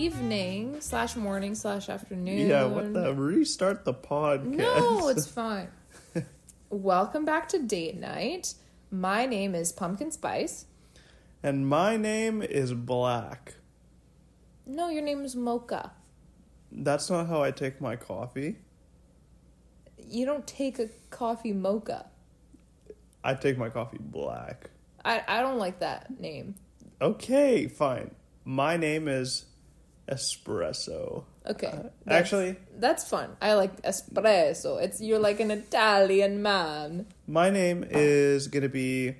evening slash morning slash afternoon. Yeah, what the? Restart the podcast. No, it's fine. Welcome back to date night. My name is Pumpkin Spice. And my name is Black. No, your name is Mocha. That's not how I take my coffee. You don't take a coffee mocha. I take my coffee black. I, I don't like that name. Okay, fine. My name is Espresso. Okay. Uh, that's- actually, That's fun. I like espresso. It's you're like an Italian man. my name is gonna be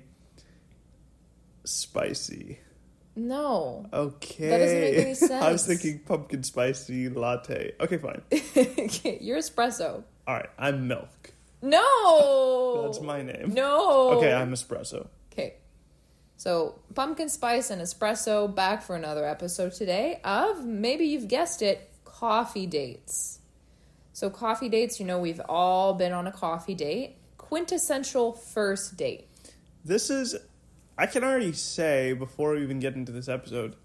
Spicy. No. Okay. That doesn't make any sense. I was thinking pumpkin spicy latte. Okay, fine. okay, you're espresso. All right, I'm milk. No. That's my name. No. Okay, I'm espresso. So, pumpkin spice and espresso back for another episode today of maybe you've guessed it, coffee dates. So, coffee dates, you know, we've all been on a coffee date. Quintessential first date. This is, I can already say before we even get into this episode,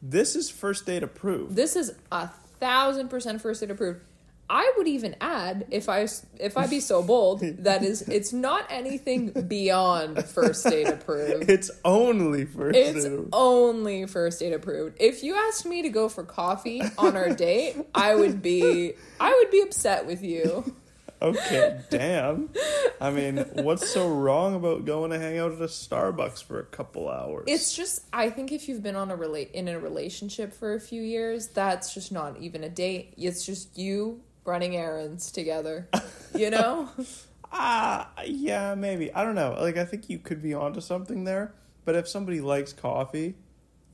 this is first date approved. This is a thousand percent first date approved. I would even add, if I if I be so bold, that is, it's not anything beyond first date approved. It's only first It's date. approved. only first date approved. If you asked me to go for coffee on our date, I would be I would be upset with you. Okay, damn. I mean, what's so wrong about going to hang out at a Starbucks for a couple hours? It's just I think if you've been on a relate in a relationship for a few years, that's just not even a date. It's just you running errands together. You know? Ah, yeah, maybe. I don't know. Like, I think you could be onto something there. But if somebody likes coffee,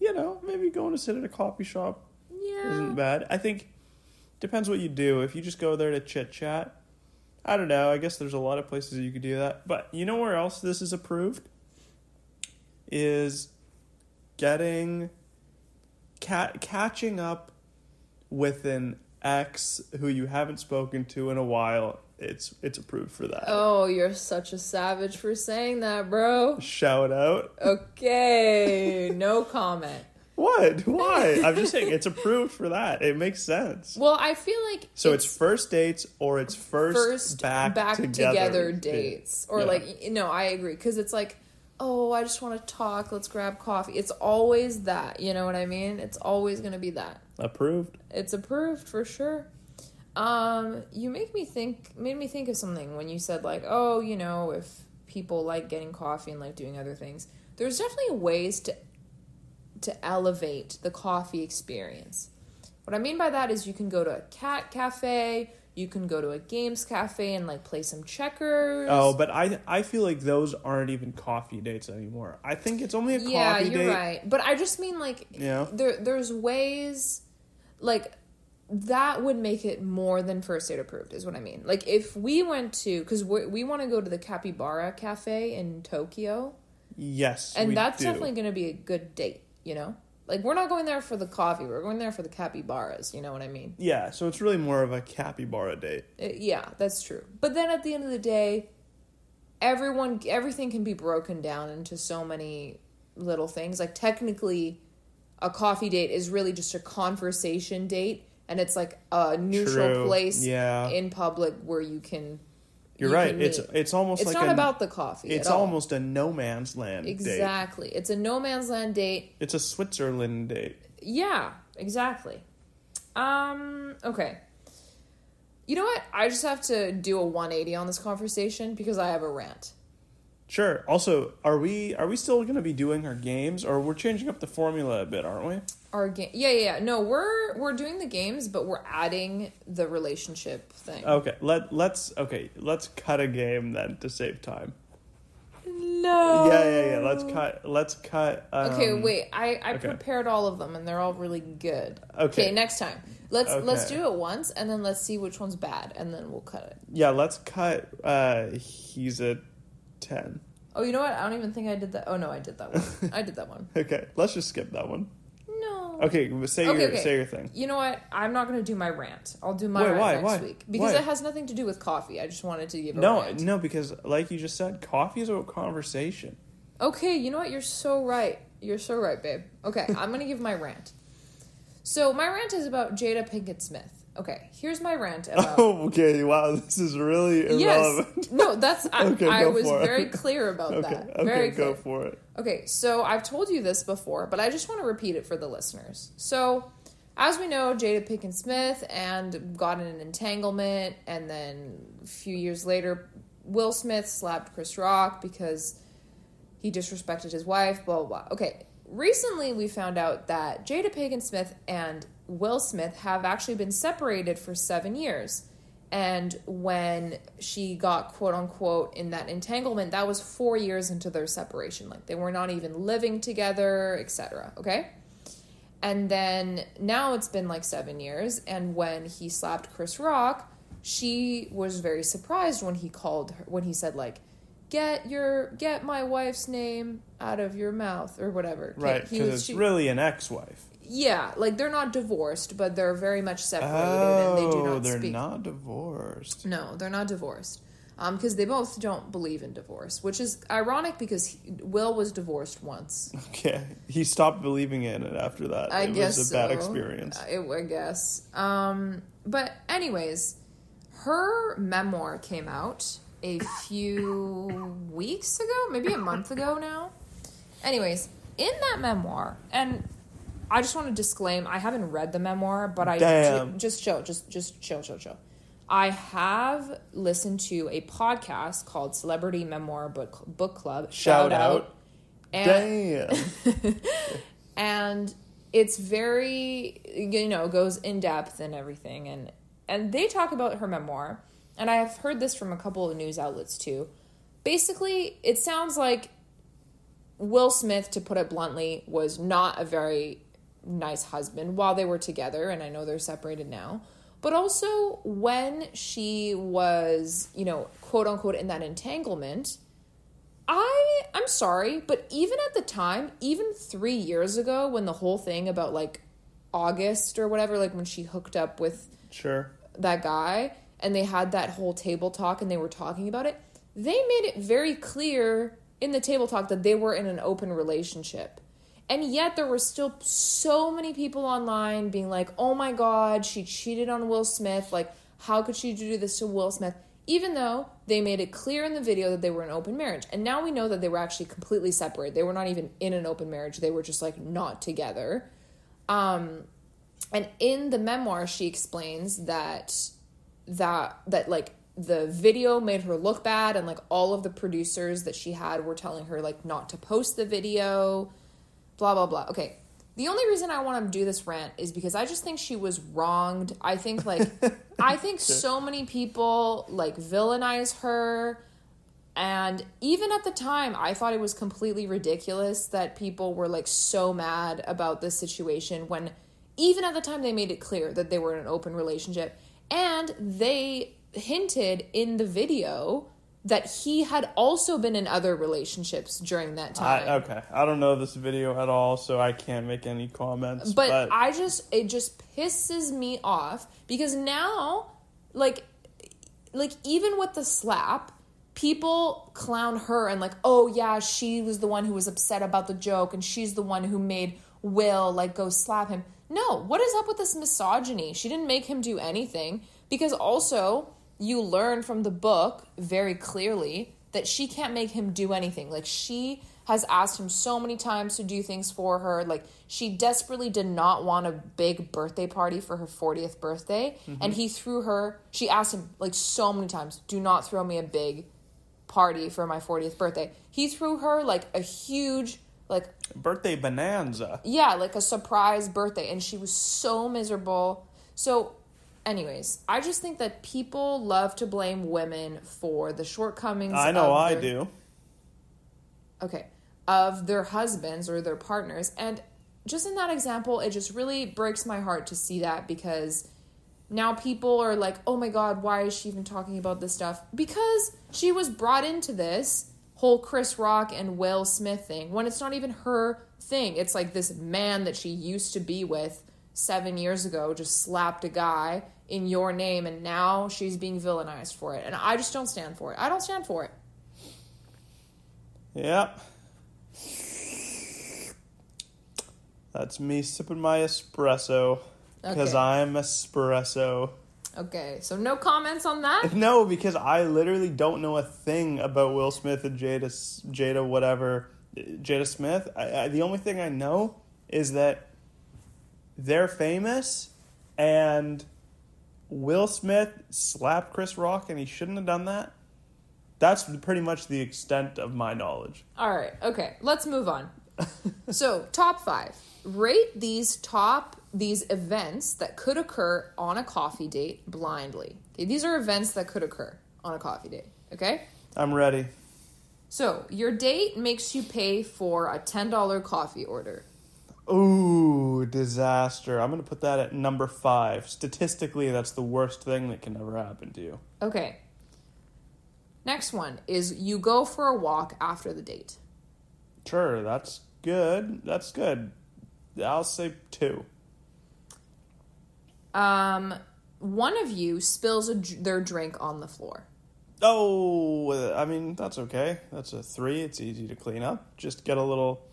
you know, maybe going to sit at a coffee shop yeah. isn't bad. I think depends what you do. If you just go there to chit chat, I don't know. I guess there's a lot of places you could do that. But you know where else this is approved? Is getting ca- catching up with an ex who you haven't spoken to in a while. It's it's approved for that. Oh, you're such a savage for saying that, bro. Shout out. Okay, no comment. What? Why? I'm just saying it's approved for that. It makes sense. Well, I feel like So it's, first dates or it's first, first back, together, together, dates or Yeah. like no i agree because it's like oh i just want to talk let's grab coffee it's always that you know what i mean it's always going to be that approved. it's approved for sure. Um you make me think made me think of something when you said like oh you know if people like getting coffee and like doing other things. There's definitely ways to to elevate the coffee experience. What I mean by that is you can go to a cat cafe, you can go to a games cafe and like play some checkers. Oh, but I I feel like those aren't even coffee dates anymore. I think it's only a coffee. yeah, you're date. right. But I just mean like Yeah. there there's ways like that would make it more than first date approved is what I mean. Like if we went to because we we want to go to the Capybara Cafe in Tokyo, Yes, and that's do. definitely going to be a good date. You know, like we're not going there for the coffee. We're going there for the capybaras. You know what I mean? Yeah, so it's really more of a capybara date. Uh, yeah, that's true. But then at the end of the day, everyone everything can be broken down into so many little things. Like technically a coffee date is really just a conversation date and it's like a neutral True. place Yeah. in public where you can You're you right. It's it's almost it's like not a, about the coffee. it's at all. almost a no man's land date. exactly. It's a no man's land date. It's a Switzerland date. Yeah, exactly. Um, okay. You know what? I just have to do a 180 on this conversation because I have a rant. Sure. Also, are we are we still going to be doing our games, or we're changing up the formula a bit, aren't we? Our game, yeah, yeah, yeah. No, we're we're doing the games, but we're adding the relationship thing. Okay. Let let's okay. Let's cut a game then to save time. no. Yeah, yeah, yeah. Let's cut. Let's cut. Um, Okay, wait. I I okay. prepared all of them, and they're all really good. Okay. next time let's let's do it once, and then let's see which one's bad, and then we'll cut it. Yeah, let's cut. Uh, he's a ten. Oh, you know what? I don't even think I did that. Oh no, I did that one. I did that one. Okay, let's just skip that one. Okay, say Okay, your okay. say your thing. You know what? I'm not going to do my rant. I'll do my Wait, rant why? next Why? week because Why? it has nothing to do with coffee. I just wanted to give a No, rant. no, because like you just said, coffee is about conversation. Okay, you know what? You're so right. You're so right, babe. Okay, I'm gonna give my rant. So my rant is about Jada Pinkett Smith. Okay, here's my rant about. Oh, okay. Wow, this is really irrelevant. Yes. No, that's I, Okay, I was it. very clear about Okay, that. okay, very go for it. Okay, so I've told you this before, but I just want to repeat it for the listeners. So, as we know, Jada Pinkett Smith and got in an entanglement, and then a few years later, Will Smith slapped Chris Rock because he disrespected his wife, blah, blah, blah. Okay, recently we found out that Jada Pinkett Smith and Will Smith have actually been separated for seven years. And when she got quote unquote in that entanglement, that was four years into their separation. Like they were not even living together, etc. Okay? And then now it's been like seven years, and when he slapped Chris Rock, she was very surprised when he called her when he said like, "Get your get my wife's name out of your mouth" or whatever. Right, He because was- it's she- really an ex-wife. Yeah, like they're not divorced, but they're very much separated, and they do Oh, not they're speak. not divorced. No, they're not divorced. Um, because they both don't believe in divorce, which is ironic because he, Will was divorced once. Okay, he stopped believing in it after that. I it guess was a bad so. experience. I, I guess. Um, but anyways, her memoir came out a few weeks ago, maybe a month ago now. Anyways, in that memoir, and I just want to disclaim, I haven't read the memoir, but I Damn. ju- just chill, just just chill, chill, chill. I have listened to a podcast called Celebrity Memoir Book Book Club. Shout out. And Damn. and it's very you know goes in depth and everything and and they talk about her memoir and i have heard this from a couple of news outlets too basically it sounds like will smith to put it bluntly was not a very nice husband while they were together and i know they're separated now but also when she was you know quote unquote in that entanglement I I'm sorry, but even at the time, even three years ago, when the whole thing about like August or whatever, like when she hooked up with sure. that guy and they had that whole table talk and they were talking about it, they made it very clear in the table talk that they were in an open relationship. And yet there were still so many people online being like, "Oh my god, she cheated on Will Smith. Like, how could she do this to Will Smith?" Even though they made it clear in the video that they were in open marriage. And now we know that they were actually completely separate. They were not even in an open marriage. They were just like not together. Um and in the memoir she explains that that that like the video made her look bad and like all of the producers that she had were telling her like not to post the video blah blah blah. Okay. The only reason i want to do this rant is because i just think she was wronged. I think like i think so many people like villainize her. And even at the time, I thought it was completely ridiculous that people were like so mad about this situation when even at the time they made it clear that they were in an open relationship. And they hinted in the video that he had also been in other relationships during that time. I, okay, I don't know this video at all, so I can't make any comments. but, But, I just it just pisses me off because now like like even with the slap people clown her and like oh yeah she was the one who was upset about the joke and she's the one who made will like go slap him no what is up with this misogyny she didn't make him do anything because also you learn from the book very clearly that she can't make him do anything like she has asked him so many times to do things for her like she desperately did not want a big birthday party for her 40th birthday mm-hmm. and he threw her she asked him like so many times do not throw me a big party for my 40th birthday he threw her like a huge like birthday bonanza. yeah, like a surprise birthday. And she was so miserable. So, anyways, I just think that people love to blame women for the shortcomings. I know I their- do. Okay. Of their husbands or their partners. And just in that example, it just really breaks my heart to see that because now people are like, oh my God, why is she even talking about this stuff? Because she was brought into this whole Chris Rock and Will Smith thing when it's not even her thing. It's like this man that she used to be with seven years ago just slapped a guy in your name and now she's being villainized for it. And I just don't stand for it. I don't stand for it. Yep. That's me sipping my espresso because Okay. I'm espresso. Okay, so no comments on that? No, because I literally don't know a thing about Will Smith and Jada, Jada whatever, Jada Smith. I, I, the only thing I know is that they're famous, and Will Smith slapped Chris Rock, and he shouldn't have done that. That's pretty much the extent of my knowledge. All right, okay, let's move on. so, top five. Rate these top these events that could occur on a coffee date blindly. Okay, these are events that could occur on a coffee date. Okay, I'm ready. so your date makes you pay for a ten dollar coffee order. Ooh, disaster. I'm going to put that at number five. Statistically, that's the worst thing that can ever happen to you. Okay. Next one is you go for a walk after the date. Sure, that's good. That's good. I'll say two. Um, one of you spills a, their drink on the floor. Oh, I mean that's okay. That's a three. It's easy to clean up. Just get a little.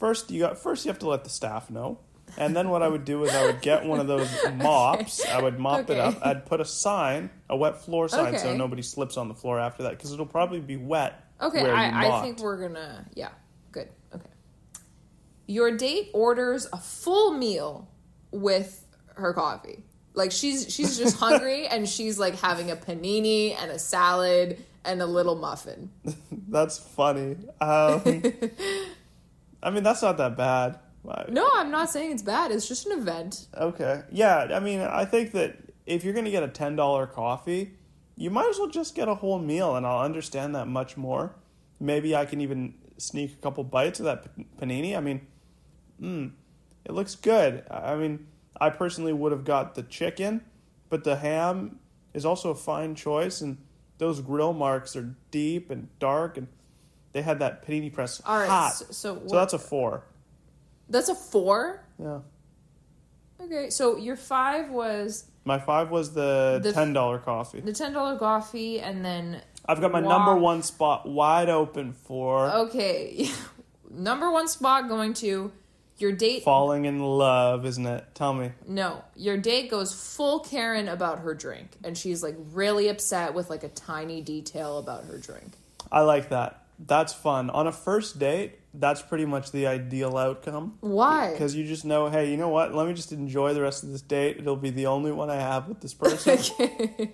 First, you got first. You have to let the staff know, and then what I would do is I would get one of those mops. I would mop it up. I'd put a sign, a wet floor sign, so nobody slips on the floor after that because it'll probably be wet. Okay, I, I think we're gonna. Yeah, good. Okay. Your date orders a full meal with her coffee. Like she's she's just hungry and she's like having a panini and a salad and a little muffin. That's funny. Um, I mean, that's not that bad. No, I'm not saying it's bad. It's just an event. Okay. Yeah, I mean, I think that if you're going to get a $10 coffee, you might as well just get a whole meal, and I'll understand that much more. Maybe I can even sneak a couple bites of that panini. I mean, mm, it looks good. I mean, I personally would have got the chicken, but the ham is also a fine choice, and those grill marks are deep and dark, and they had that panini press All right. hot. So, so, So that's a four. that's a four. Yeah. Okay, so your five was My five was the, The- ten dollar coffee. the ten dollar coffee, and then I've got my Walk. number one spot wide open for okay, number one spot going to your date. falling in love, isn't it? Tell me. No, your date goes full Karen about her drink, and she's like really upset with like a tiny detail about her drink. I like that. That's fun. On a first date, that's pretty much the ideal outcome. Why? Because you just know, hey, you know what? Let me just enjoy the rest of this date. It'll be the only one I have with this person.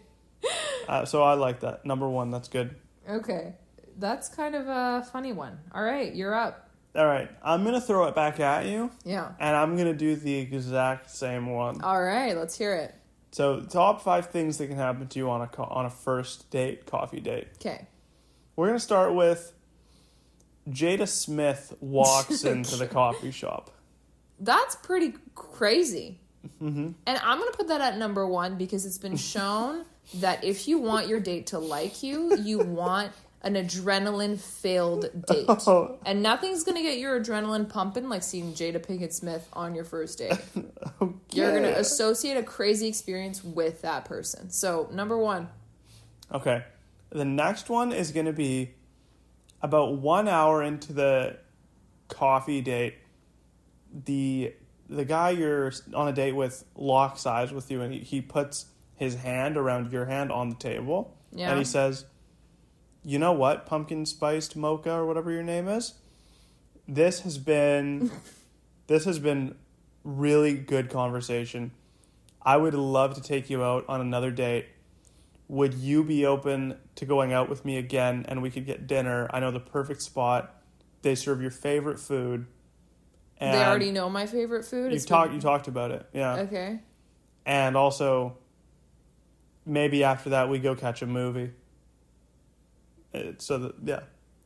uh, so I like that. Number one, that's good. okay, that's kind of a funny one. All right, you're up. All right, I'm going to throw it back at you, Yeah. and I'm going to do the exact same one. All right, let's hear it. So, top five things that can happen to you on a co- on a first date, coffee date. Okay. We're gonna start with Jada Smith walks into the coffee shop. That's pretty crazy. Mm-hmm. And I'm going to put that at number one because it's been shown that if you want your date to like you, you want an adrenaline filled date. Oh. And nothing's going to get your adrenaline pumping like seeing Jada Pinkett Smith on your first date. You're going to associate a crazy experience with that person. So, number one. Okay. The next one is gonna be about one hour into the coffee date. The the guy you're on a date with locks eyes with you, and he, he puts his hand around your hand on the table, Yeah. and he says, "You know what, pumpkin spiced mocha or whatever your name is. This has been, this has been really good conversation. I would love to take you out on another date. Would you be open to going out with me again and we could get dinner? I know the perfect spot. They serve your favorite food. And they already know my favorite food. you talked been- you talked about it. Yeah. Okay. And also maybe after that we go catch a movie. Uh, So that, yeah.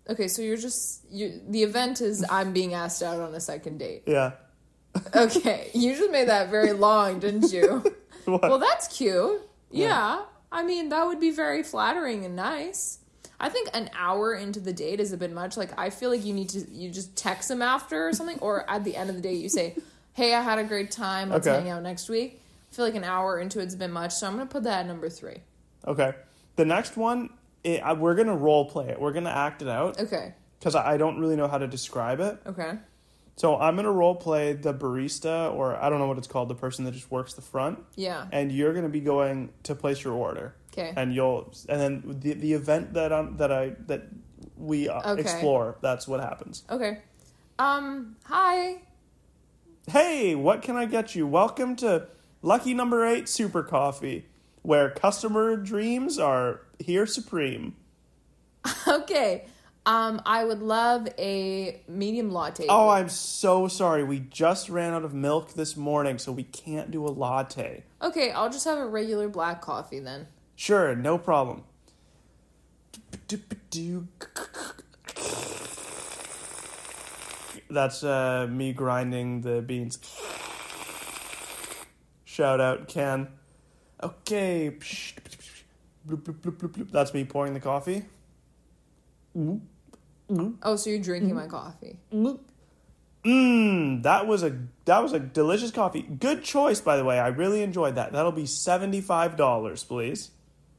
Okay, so you're just you the event is I'm being asked out on a second date. Yeah. Okay, you just made that very long, didn't you? What? well, that's cute. Yeah. Yeah. I mean, that would be very flattering and nice. I think an hour into the date is a bit much. Like, I feel like you need to, you just text them after or something, or at the end of the day, you say, hey, I had a great time. Let's Okay. hang out next week. I feel like an hour into it's a bit much, so I'm going to put that at number three. Okay. The next one, it, I, we're going to role play it. We're going to act it out Okay. because I, I don't really know how to describe it. Okay. So I'm gonna role play the barista, or I don't know what it's called, the person that just works the front, Yeah. and you're gonna be going to place your order, Okay. and you'll, and then the the event that um that I that we uh, Okay. explore, that's what happens. Okay. Um. Hi. Hey, what can I get you? Welcome to Lucky Number Eight Super Coffee, where customer dreams are here supreme. Okay. Um. I would love a medium latte. Oh, I'm so sorry. We just ran out of milk this morning, so we can't do a latte. Okay. I'll just have a regular black coffee then. Sure, no problem. That's uh, me grinding the beans. Shout out, Ken. Okay. That's me pouring the coffee. Mm-hmm. Oh, so you're drinking my mm-hmm. coffee? Mmm, that was a that was a delicious coffee. Good choice, by the way. I really enjoyed that. That'll be seventy five dollars, please.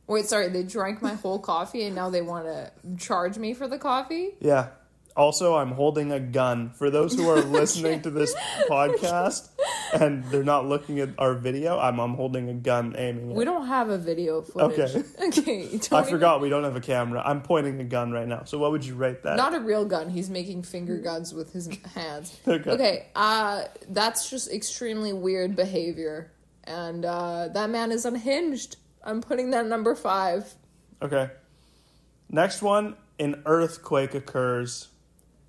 Wait, sorry. They drank my whole coffee and now they want to charge me for the coffee. Yeah. Also, I'm holding a gun. For those who are listening to this podcast and they're not looking at our video, I'm I'm holding a gun aiming. We don't have a video footage. Okay. Okay. I even- forgot we don't have a camera. I'm pointing a gun right now. So what would you rate that? Not a real gun. He's making finger guns with his hands. Okay. Okay. Uh, that's just extremely weird behavior, and uh, that man is unhinged. I'm putting that number five. okay. Next one, an earthquake occurs.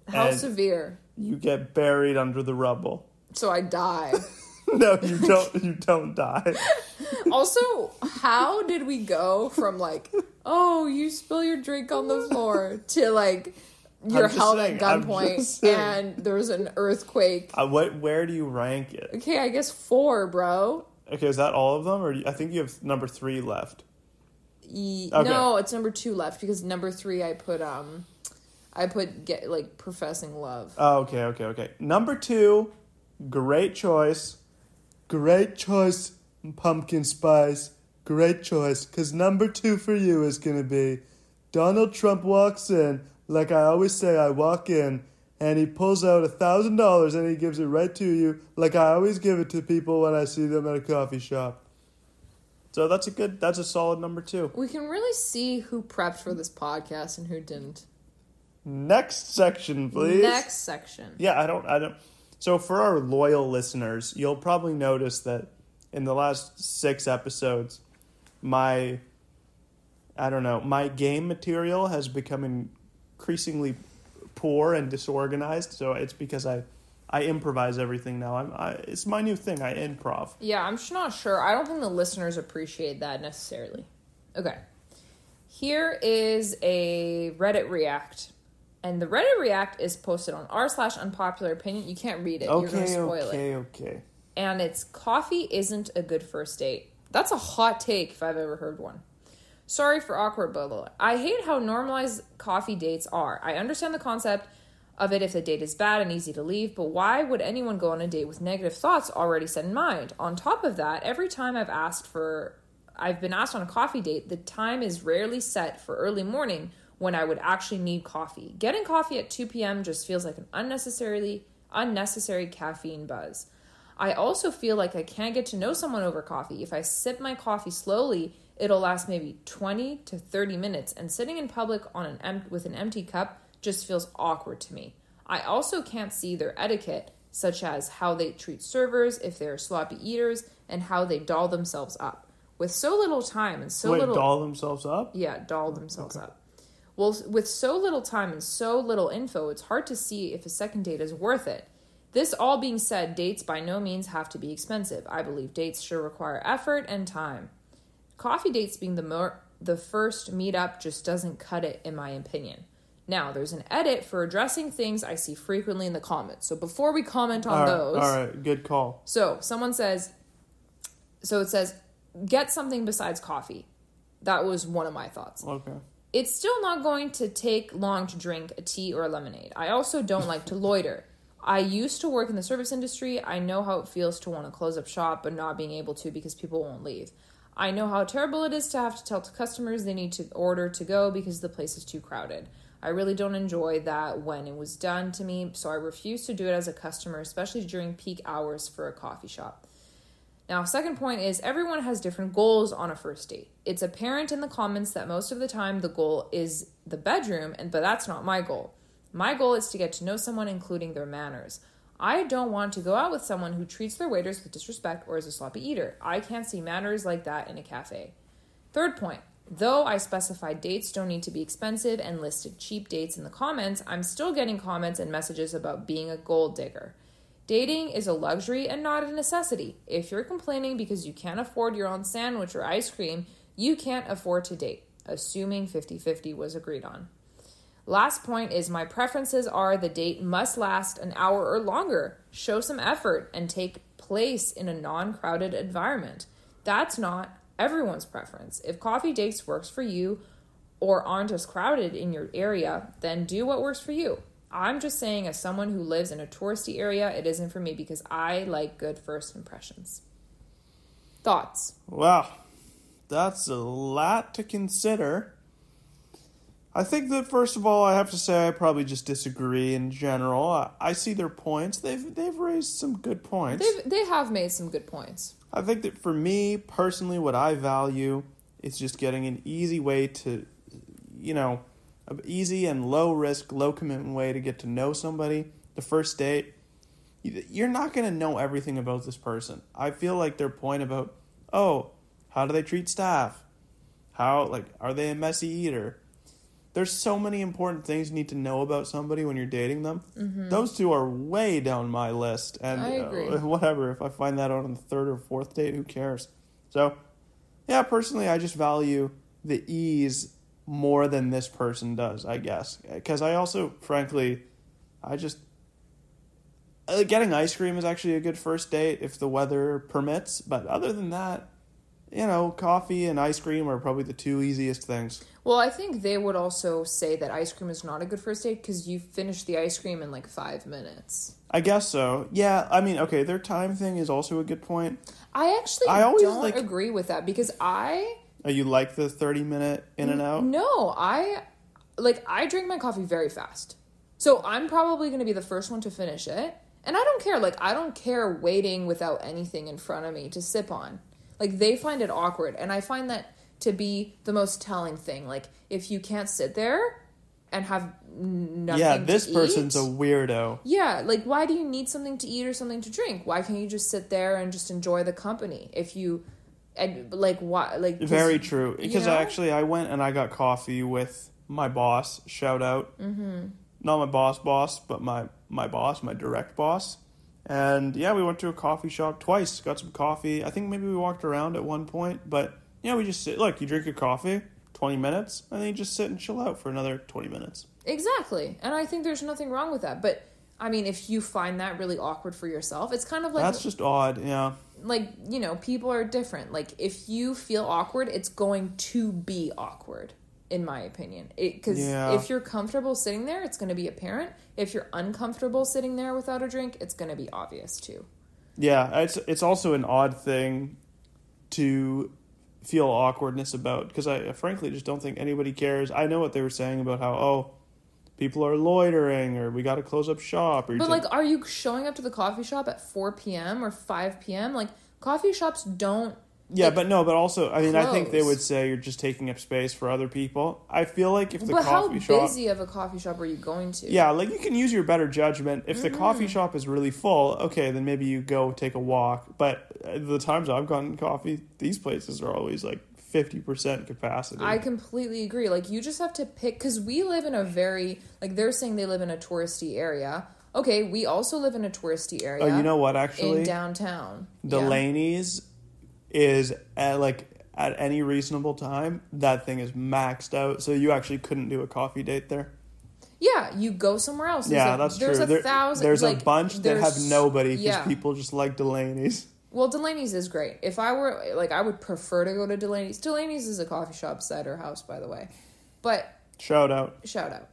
How And- severe? You get buried under the rubble. So I die. No, you don't you don't die. also, how did we go from like, oh, you spill your drink on the floor to like you're held saying, at gunpoint and there's an earthquake? Uh, what where do you rank it? Okay, I guess four, bro. Okay, is that all of them or do you- I think you have number 3 left. Ye- Okay. No, it's number two left because number three I put um, I put get like professing love. Oh, okay, okay, okay. Number two, great choice. Great choice, pumpkin spice. Great choice. Because number two for you is going to be Donald Trump walks in, like I always say, I walk in, and he pulls out a thousand dollars and he gives it right to you, like I always give it to people when I see them at a coffee shop. So that's a good, that's a solid number two. We can really see who prepped for this podcast and who didn't. Next section, please. Next section. Yeah, I don't I don't so for our loyal listeners, you'll probably notice that in the last 6 episodes my I don't know, my game material has become increasingly poor and disorganized, so it's because I I improvise everything now. I'm I, it's my new thing. I improv. Yeah, I'm just not sure. I don't think the listeners appreciate that necessarily. Okay. Here is a Reddit React. And the Reddit React is posted on r slash unpopular opinion. You can't read it. You're gonna Okay, spoil it. okay, okay. and it's coffee isn't a good first date. That's a hot take if I've ever heard one. Sorry for awkward blah, blah, blah. I hate how normalized coffee dates are. I understand the concept of it if the date is bad and easy to leave, but why would anyone go on a date with negative thoughts already set in mind? On top of that, every time I've asked for I've been asked on a coffee date, the time is rarely set for early morning when I would actually need coffee. Getting coffee at 2 p.m. just feels like an unnecessarily unnecessary caffeine buzz. I also feel like I can't get to know someone over coffee. If I sip my coffee slowly, it'll last maybe 20 to 30 minutes, and sitting in public on an em- with an empty cup just feels awkward to me. I also can't see their etiquette, such as how they treat servers, if they're sloppy eaters, and how they doll themselves up. With so little time and so Wait, little doll themselves up? yeah, doll themselves up. Well, with so little time and so little info, it's hard to see if a second date is worth it. This all being said, dates by no means have to be expensive. I believe dates should require effort and time. Coffee dates being the more the first meetup just doesn't cut it in my opinion. Now, there's an edit for addressing things I see frequently in the comments. So before we comment on All right, those, all right, good call. so someone says, so it says, get something besides coffee. That was one of my thoughts. Okay. It's still not going to take long to drink a tea or a lemonade. I also don't like to loiter. I used to work in the service industry. I know how it feels to want to close up shop but not being able to because people won't leave. I know how terrible it is to have to tell to customers they need to order to go because the place is too crowded. I really don't enjoy that when it was done to me, so I refuse to do it as a customer, especially during peak hours for a coffee shop. Now, second point is everyone has different goals on a first date. It's apparent in the comments that most of the time the goal is the bedroom, and but that's not my goal. My goal is to get to know someone including their manners. I don't want to go out with someone who treats their waiters with disrespect or is a sloppy eater. I can't see manners like that in a cafe. Third point, though I specified dates don't need to be expensive and listed cheap dates in the comments, I'm still getting comments and messages about being a gold digger. Dating is a luxury and not a necessity. If you're complaining because you can't afford your own sandwich or ice cream, you can't afford to date, assuming 50 50 was agreed on. Last point is my preferences are the date must last an hour or longer, show some effort, and take place in a non crowded environment. That's not everyone's preference. If coffee dates works for you or aren't as crowded in your area, then do what works for you. I'm just saying, as someone who lives in a touristy area, it isn't for me because I like good first impressions. Thoughts? Wow, that's a lot to consider. I think that first of all, I have to say I probably just disagree in general. I, I see their points. They've they've raised some good points. They've, they have made some good points. I think that for me personally, what I value is just getting an easy way to, you know, an easy and low risk, low commitment way to get to know somebody. The first date, you're not going to know everything about this person. I feel like their point about, oh, how do they treat staff? How like are they a messy eater? There's so many important things you need to know about somebody when you're dating them. Mm-hmm. Those two are way down my list, and uh, whatever. If I find that out on the third or fourth date, who cares? So, yeah, personally, I just value the ease more than this person does. I guess because I also, frankly, I just uh, getting ice cream is actually a good first date if the weather permits. But other than that, you know, coffee and ice cream are probably the two easiest things. Well, I think they would also say that ice cream is not a good first date because you finish the ice cream in like five minutes. I guess so. Yeah, I mean, okay, their time thing is also a good point. I actually I always, don't like- agree with that because I Uh, you like the 30 minute in and out? no, I like I drink my coffee very fast. So I'm probably going to be the first one to finish it. And I don't care like I don't care waiting without anything in front of me to sip on. Like they find it awkward and I find that to be the most telling thing. Like if you can't sit there and have nothing yeah, this person's eat- a weirdo. Yeah, like why do you need something to eat or something to drink? Why can't you just sit there and just enjoy the company? If you and like why like Very true. you Because know? actually, I went and I got coffee with my boss. Shout out. Mm-hmm. Not my boss, boss, but my my boss, my direct boss. And yeah, we went to a coffee shop twice. Got some coffee. I think maybe we walked around at one point, but yeah, we just sit. Look, you drink your coffee, twenty minutes, and then you just sit and chill out for another twenty minutes. Exactly. And I think there's nothing wrong with that. But I mean, if you find that really awkward for yourself, it's kind of like That's just odd. Yeah. like, you know, people are different. Like if you feel awkward, it's going to be awkward in my opinion. Cuz Yeah. if you're comfortable sitting there, it's going to be apparent. If you're uncomfortable sitting there without a drink, it's going to be obvious too. Yeah, it's it's also an odd thing to feel awkwardness about because I frankly just don't think anybody cares. I know what they were saying about how oh people are loitering or we got to close up shop or But like, are you showing up to the coffee shop at 4 p.m. or 5 p.m.? Like, coffee shops don't. yeah, like, but no, but also I mean I think they would say you're just taking up space for other people. I feel like if the But how coffee shop busy of a coffee shop are you going to? Yeah, like you can use your better judgment. If the Mm-hmm. coffee shop is really full, okay, then maybe you go take a walk. But uh, the times I've gotten coffee, these places are always like 50% capacity. I completely agree. Like, you just have to pick because we live in a very like they're saying they live in a touristy area. Okay, we also live in a touristy area. oh, you know what in actually? downtown. Yeah. Delaney's is at like at any reasonable time, that thing is maxed out. So you actually couldn't do a coffee date there. Yeah, you go somewhere else. There's yeah, a, that's there's true. A There- thousand. there's like, a bunch that have nobody because yeah. people just like Delaney's. Well, Delaney's is great. If I were like, I would prefer to go to Delaney's. Delaney's is a coffee shop cider house, by the way. But Shout out. shout out.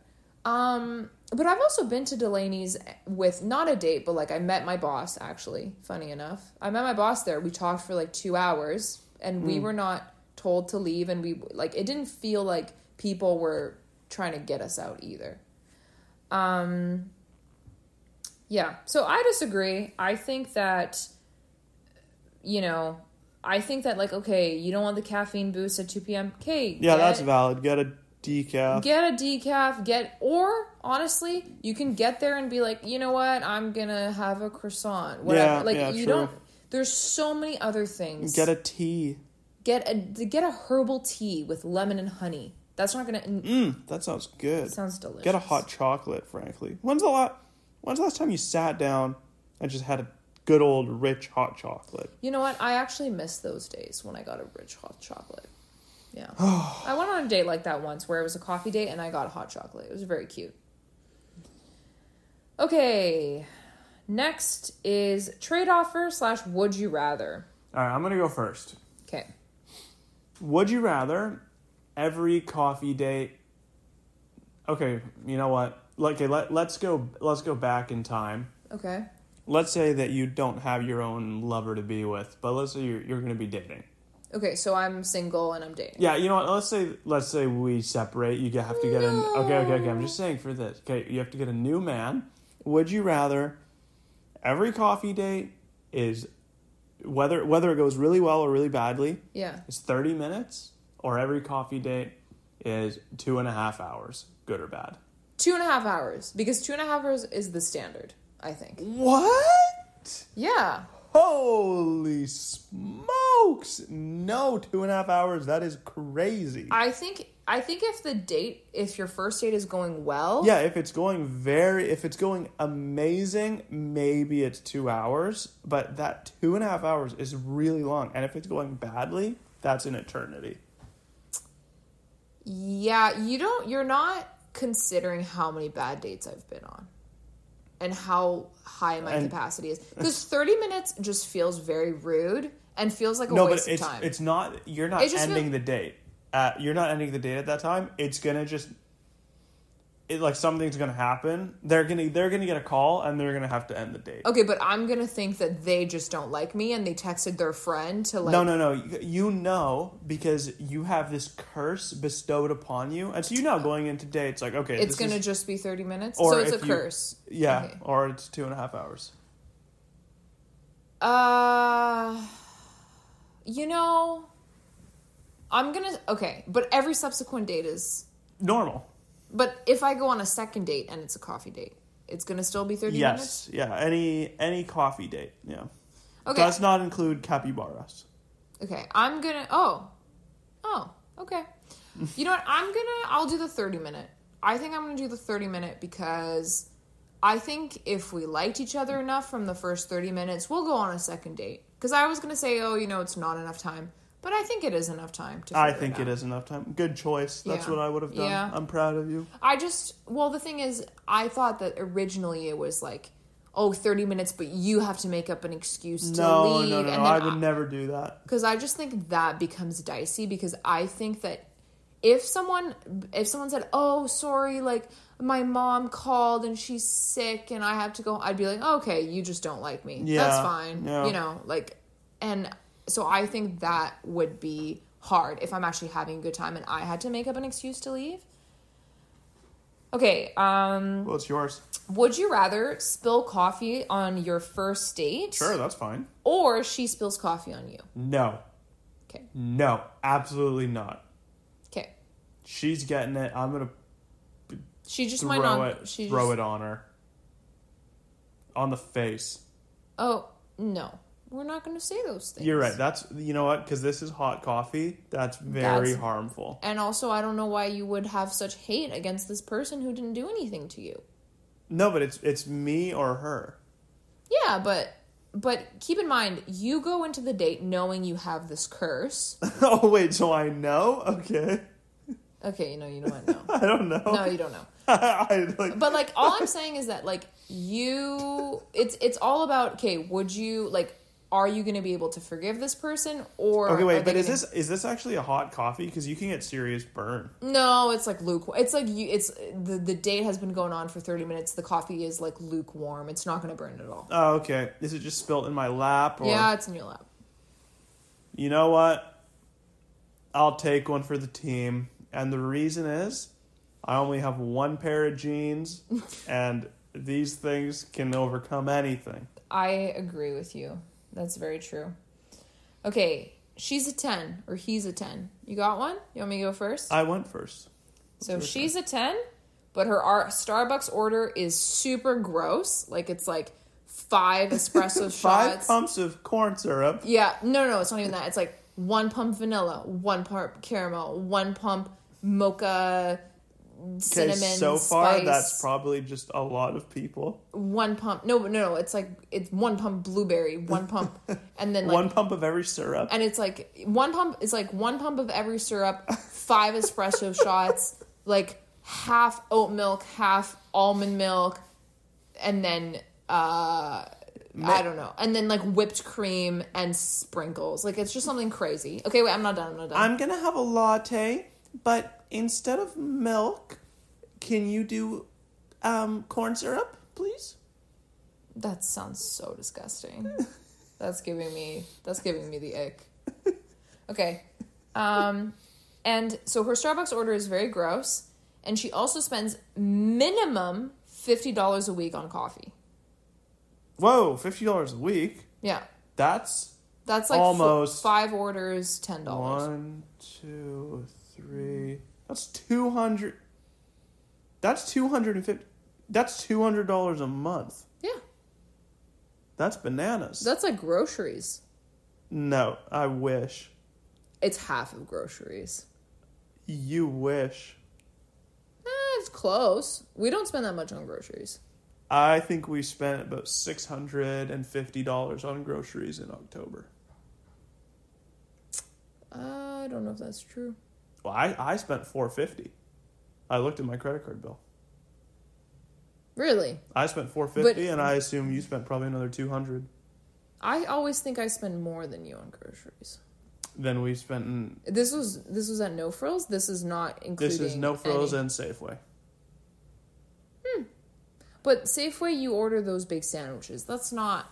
Um, but I've also been to Delaney's with not a date, but like I met my boss. Actually, funny enough, I met my boss there. We talked for like two hours, and we were not told to leave. And we like it didn't feel like people were trying to get us out either. Um yeah, so I disagree. I think that you know, I think that like okay, you don't want the caffeine boost at 2 p.m. Okay, Yeah, that's valid. Get a decaf. Get a decaf, get or honestly, you can get there and be like, you know what, I'm gonna have a croissant. Whatever. Yeah, like yeah, you true. don't there's so many other things. Get a tea. get a get a herbal tea with lemon and honey. That's not gonna Mm, that sounds good. sounds delicious. Get a hot chocolate, frankly. When's the lot? When's the last time you sat down and just had a good old rich hot chocolate? You know what? I actually miss those days when I got a rich hot chocolate. Yeah. I went on a date like that once where it was a coffee date and I got a hot chocolate. It was very cute. Okay. Next is trade offer slash would you rather. All right, I'm gonna go first. Okay. Would you rather every coffee date? Okay, you know what? Okay, let let's go. Let's go back in time. Okay. Let's say that you don't have your own lover to be with, but let's say you're, you're going to be dating. Okay, so I'm single and I'm dating. Yeah, you know what? Let's say let's say we separate. You have to get an okay, okay, okay. I'm just saying for this. Okay, you have to get a new man. Would you rather every coffee date is whether whether it goes really well or really badly Yeah. is 30 minutes, or every coffee date is two and a half hours, good or bad? Two and a half hours. Because two and a half hours is the standard, I think. What? Yeah. Holy smokes! No, two and a half hours. That is crazy. I think I think if the date if your first date is going well, Yeah, if it's going very, if it's going amazing, maybe it's two hours. But that two and a half hours is really long. And if it's going badly, that's an eternity. Yeah, you don't you're not considering how many bad dates I've been on and how high my And- capacity is. Because 30 minutes just feels very rude and feels like a no, but waste it's of time. it's not. You're not ending the date. Uh, you're not ending the date at that time. It's gonna just. It, like something's gonna happen. They're gonna they're gonna get a call and they're gonna have to end the date. okay, but I'm to think that they just don't like me and they texted their friend to like no, no, no. You- You know because you have this curse bestowed upon you, and so you know going into dates like okay, it's to is- just be 30 minutes. Or so it's a you- curse. yeah, Okay. or it's two and a half hours. Uh you know I'm to okay, but every subsequent date is Normal. But if I go on a second date and it's a coffee date, it's gonna still be thirty minutes. Yes, yeah. Any any coffee date, yeah. Okay. Does not include capybaras. Okay. I'm gonna. Oh. Oh. Okay. you know what? I'm gonna. I'll do the thirty minute. I think I'm gonna do the thirty minute because I think if we liked each other enough from the first thirty minutes, we'll go on a second date. Because I was gonna say, oh, you know, it's not enough time, but I think it is enough time to. I think it, it is enough time. Good choice. That's Yeah. what I would have done. Yeah. I'm proud of you. I just well the thing is I thought that originally it was like oh 30 minutes but you have to make up an excuse to No, leave no, no, and no. I would never do that. because I just think that becomes dicey because I think that if someone if someone said oh sorry like my mom called and she's sick and I have to go I'd be like okay you just don't like me Yeah, that's fine yeah. you know like and so I think that would be hard if I'm actually having a good time and I had to make up an excuse to leave okay um Well, it's yours. would you rather spill coffee on your first date Sure, that's fine. or she spills coffee on you No, okay no, absolutely not. okay She's getting it. I'm gonna She just throw might not. it. She throw just, it on her. On the face. Oh no, we're not going to say those things. You're right. That's you know what? Because this is hot coffee. That's very That's- harmful. And also, I don't know why you would have such hate against this person who didn't do anything to you. No, but it's it's me or her. Yeah, but but keep in mind, you go into the date knowing you have this curse. oh wait, so I know? Okay. Okay, you know, you know what? No, I don't know. no, you don't know. I like. But like, all I'm saying is that like you, it's it's all about. Okay, would you like? Are you going to be able to forgive this person or? okay, wait, but is gonna- this is this actually a hot coffee? Because you can get serious burn. No, it's like lukewarm. It's like you. It's the the date has been going on for thirty minutes. The coffee is like lukewarm. It's not going to burn at all. Oh, okay. Is it just spilt in my lap? Or, yeah, it's in your lap. You know what? I'll take one for the team, and the reason is I only have one pair of jeans, and these things can overcome anything. I agree with you. That's very true. Okay, she's a 10 or he's a 10. You got one? You want me to go first? I went first. so she's a 10, but her Starbucks order is super gross. Like it's like five espresso Five shots. pumps of corn syrup. Yeah, no, no, it's not even that. It's like one pump vanilla, one pump caramel, one pump mocha, cinnamon, so far spice, that's probably just a lot of people. one pump. No, no, no, it's like it's one pump blueberry, one pump, and then like one pump of every syrup. and it's like one pump is like one pump of every syrup, five espresso shots, like half oat milk, half almond milk, and then uh I don't know, and then like whipped cream and sprinkles. Like it's just something crazy. Okay, wait, I'm not done. I'm not done. I'm gonna have a latte, but instead of milk, can you do um, corn syrup, please? that sounds so disgusting. that's giving me that's giving me the ick. Okay. Um and so her Starbucks order is very gross and she also spends minimum $50 a week on coffee. Whoa, fifty dollars a week. Yeah. That's That's like fo- Almost. five orders, $10. one, two, three. That's two hundred. That's two hundred and fifty. That's two hundred dollars a month. Yeah. That's bananas. That's like groceries. no, I wish. It's half of groceries. You wish. Eh, it's close. We don't spend that much on groceries. I think we spent about six hundred and fifty dollars on groceries in October. I don't know if that's true. Well, I, I spent four fifty. I looked at my credit card bill. Really? I spent four fifty, But- and I assume you spent probably another two hundred. I always think I spend more than you on groceries. Then we spent. In, This was this was at No Frills. This is not including. this is no frills any- and Safeway. Hmm. But Safeway, you order those big sandwiches. That's not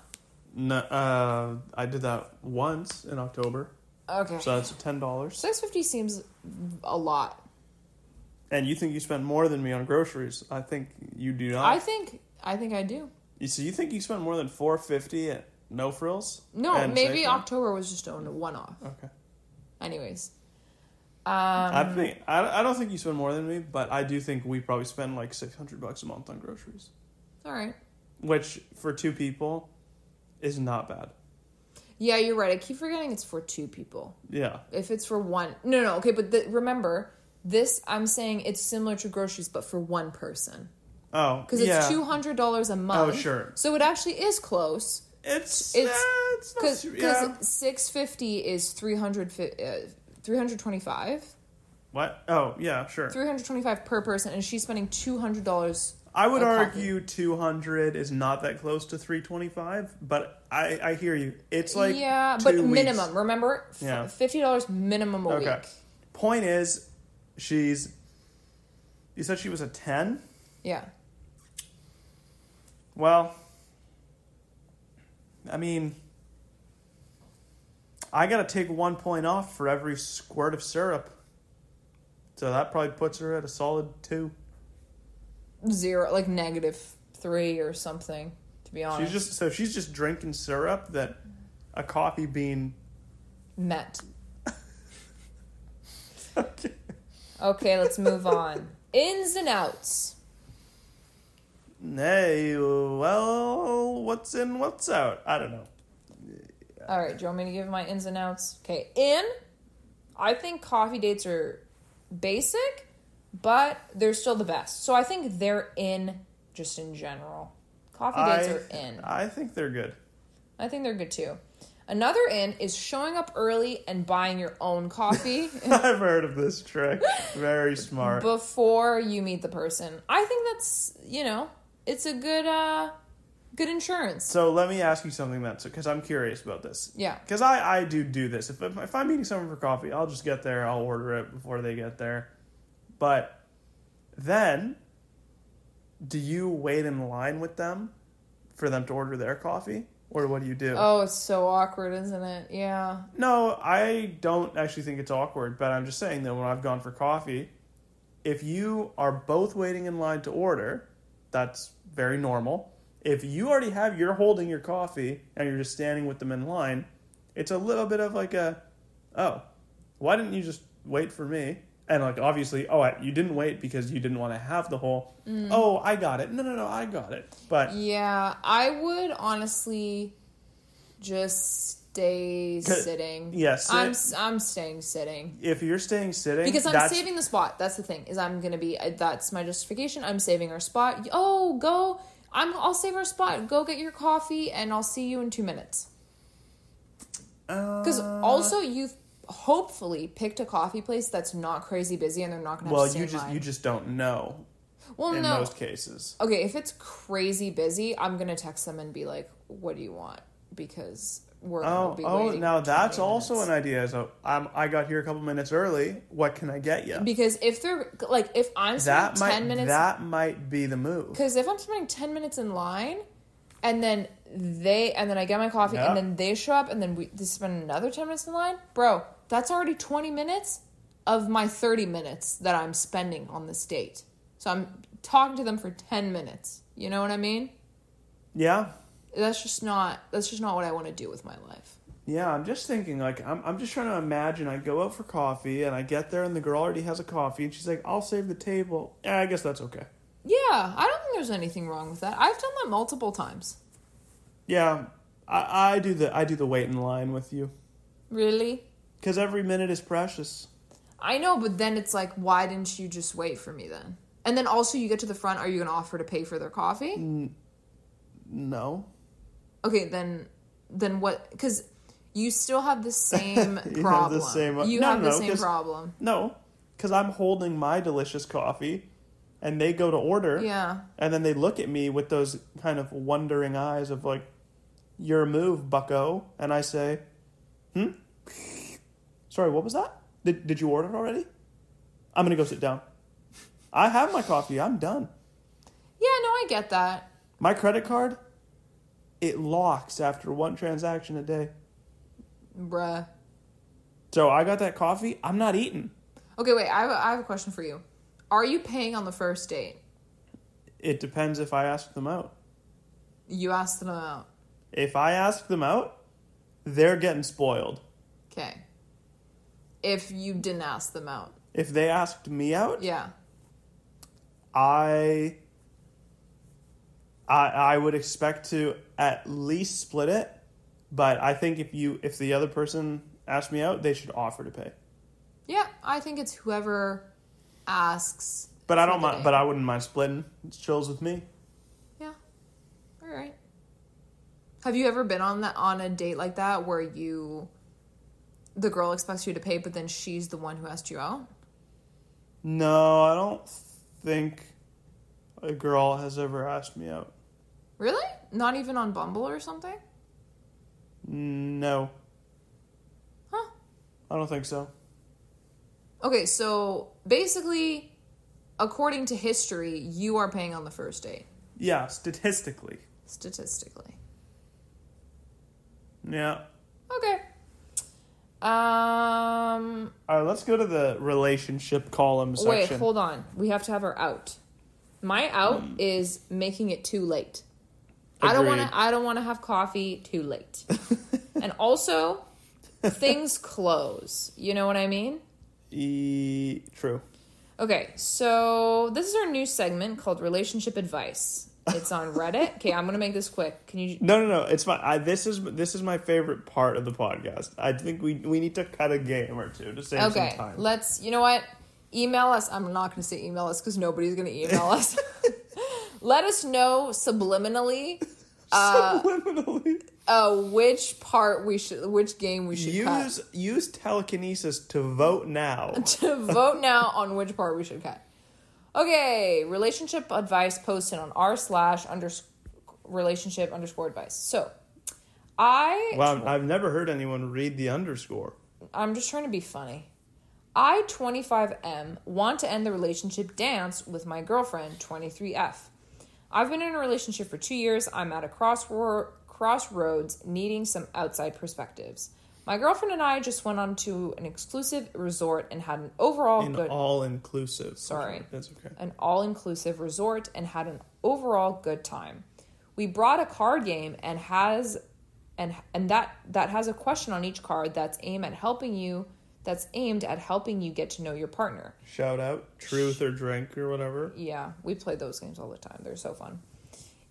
No, uh, I did that once in October, okay. so that's ten dollars. Six fifty seems a lot. And you think you spent more than me on groceries? I think you do not. I think I think I do. You so you think you spent more than four fifty at no frills? No, maybe Safeway? October was just a one off. Okay. Anyways, um, I think I, I don't think you spend more than me, but I do think we probably spend like six hundred bucks a month on groceries, all right. which for two people is not bad. Yeah, you're right. I keep forgetting it's for two people. Yeah, If it's for one, no, no, okay. But the, remember, this I'm saying it's similar to groceries, but for one person oh, because it's yeah. two hundred dollars a month. Oh, sure. So it actually is close. It's It's- uh, it's Because su- yeah. six fifty is 300, uh, 325 What? Oh, yeah, sure. 325 per person and she's spending $200 I would coffee. argue 200 is not that close to 325, but I, I hear you. It's like yeah but weeks. minimum remember F- Yeah. $50 minimum a Okay. week Point is, she's. You said she was a 10? yeah Well, I mean, I gotta take one point off for every squirt of syrup. So that probably puts her at a solid two. Zero like negative three or something to be honest She's just so she's just drinking syrup that a coffee bean. met Okay. okay let's move on ins and outs Hey, well, what's in, what's out? I don't know. all right do you want me to give my ins and outs okay in i think coffee dates are basic but they're still the best so i think they're in just in general coffee dates I, are in I think they're good. I think they're good too. Another in is showing up early and buying your own coffee I've heard of this trick. Very smart. before you meet the person. I think that's, you know, it's a good uh good insurance. So let me ask you something then, because I'm curious about this. Yeah. Because I, I do do this. If, if I'm meeting someone for coffee, I'll just get there, I'll order it before they get there. But then, do you wait in line with them for them to order their coffee? Or what do you do? Oh, it's so awkward, isn't it? Yeah. No, I don't actually think it's awkward, but I'm just saying that when I've gone for coffee, if you are both waiting in line to order, that's very normal. If you already have, you're holding your coffee and you're just standing with them in line, it's a little bit of like a, oh, why didn't you just wait for me? And like obviously, oh, I- you didn't wait because you didn't want to have the whole, oh, I got it. No, no, no, I got it. But Yeah, I would honestly just stay sitting. yeah, sit- I'm I'm staying sitting if you're staying sitting, because I'm saving the spot. That's the thing is I'm gonna be that's my justification. I'm saving our spot. Oh, go! I'm I'll save our spot. Go get your coffee, and I'll see you in two minutes. Because Uh, also you've hopefully picked a coffee place that's not crazy busy, and they're not gonna. well, have you just line. you just don't know well in no most cases. Okay, if it's crazy busy, I'm gonna text them and be like, "What do you want?" Because we're Oh, be oh, now that's also an idea. So I'm, I got here a couple minutes early. What can I get you? because if they're like, if I'm spending That might ten minutes, that might be the move. because if I'm spending ten minutes in line, and then they and then I get my coffee, Yeah. and then they show up, and then we spend another ten minutes in line, bro. That's already twenty minutes of my thirty minutes that I'm spending on this date. So I'm talking to them for ten minutes. You know what I mean? Yeah, That's just not. That's just not what I want to do with my life. yeah. I'm just thinking like I'm I'm just trying to imagine. I go out for coffee and I get there and the girl already has a coffee and she's like, "I'll save the table." Yeah, I guess that's okay. Yeah, I don't think there's anything wrong with that. I've done that multiple times. Yeah, I, I do the I do the wait in line with you Really? Because every minute is precious. I know, but then it's like, why didn't you just wait for me then? And then also, you get to the front. Are you going to offer to pay for their coffee? No, Okay, then, then what? Because you still have the same You have the problem. same- you No, have the no, same 'cause- problem. no, because I'm holding my delicious coffee, and they go to order. Yeah. And then they look at me with those kind of wondering eyes of like, "Your move, Bucko." And I say, "Hmm." Sorry, what was that? Did Did you order it already? I'm gonna go sit down. I have my coffee. I'm done. Yeah, no, I get that. My credit card, it locks after one transaction a day. Bruh. So I got that coffee. I'm not eating. Okay, wait, I have, a, I have a question for you. Are you paying on the first date? It depends if I ask them out. You asked them out. If I ask them out, they're getting spoiled. Okay. If you didn't ask them out. If they asked me out, Yeah. I I I would expect to at least split it, but I think if you if the other person asked me out, they should offer to pay. Yeah, I think it's whoever asks. But I don't mind. But I wouldn't mind splitting. It's chills with me. Yeah. All right. Have you ever been on that on a date like that where you the girl expects you to pay but then she's the one who asked you out? No, I don't think a girl has ever asked me out. Really? Not even on Bumble or something? No, Huh. I don't think so. Okay, so basically according to history, you are paying on the first date Yeah, statistically. statistically. Yeah. Okay. Um All right, let's go to the relationship column section. Wait, hold on. We have to have our out. My out is making it too late. I don't want to. I don't want to have coffee too late. and also, things close. You know what I mean? E- true. Okay, so this is our new segment called Relationship Advice. It's on Reddit. Okay, I'm gonna make this quick. Can you? No, no, no. It's fine. I, this is this is my favorite part of the podcast. I think we we need to cut a game or two to save Okay, some time. let's. You know what? Email us. I'm not gonna say email us because nobody's gonna email us. Let us know subliminally Subliminally. uh, which part we should, which game we should cut. use use telekinesis to vote now. to vote now on which part we should cut. Okay, relationship advice posted on r slash unders relationship underscore advice. So, I Wow, I've never heard anyone read the underscore. I'm just trying to be funny. I 25M want to end the relationship dance with my girlfriend 23F. I've been in a relationship for two years. I'm at a crossro- crossroads needing some outside perspectives. My girlfriend and I just went on to an exclusive resort and had an overall In good all inclusive. Sorry. That's okay. an all-inclusive resort and had an overall good time. We brought a card game and has and and that that has a question on each card that's aimed at helping you that's aimed at helping you get to know your partner. Shout out, truth or drink or whatever. Yeah, we play those games all the time. They're so fun.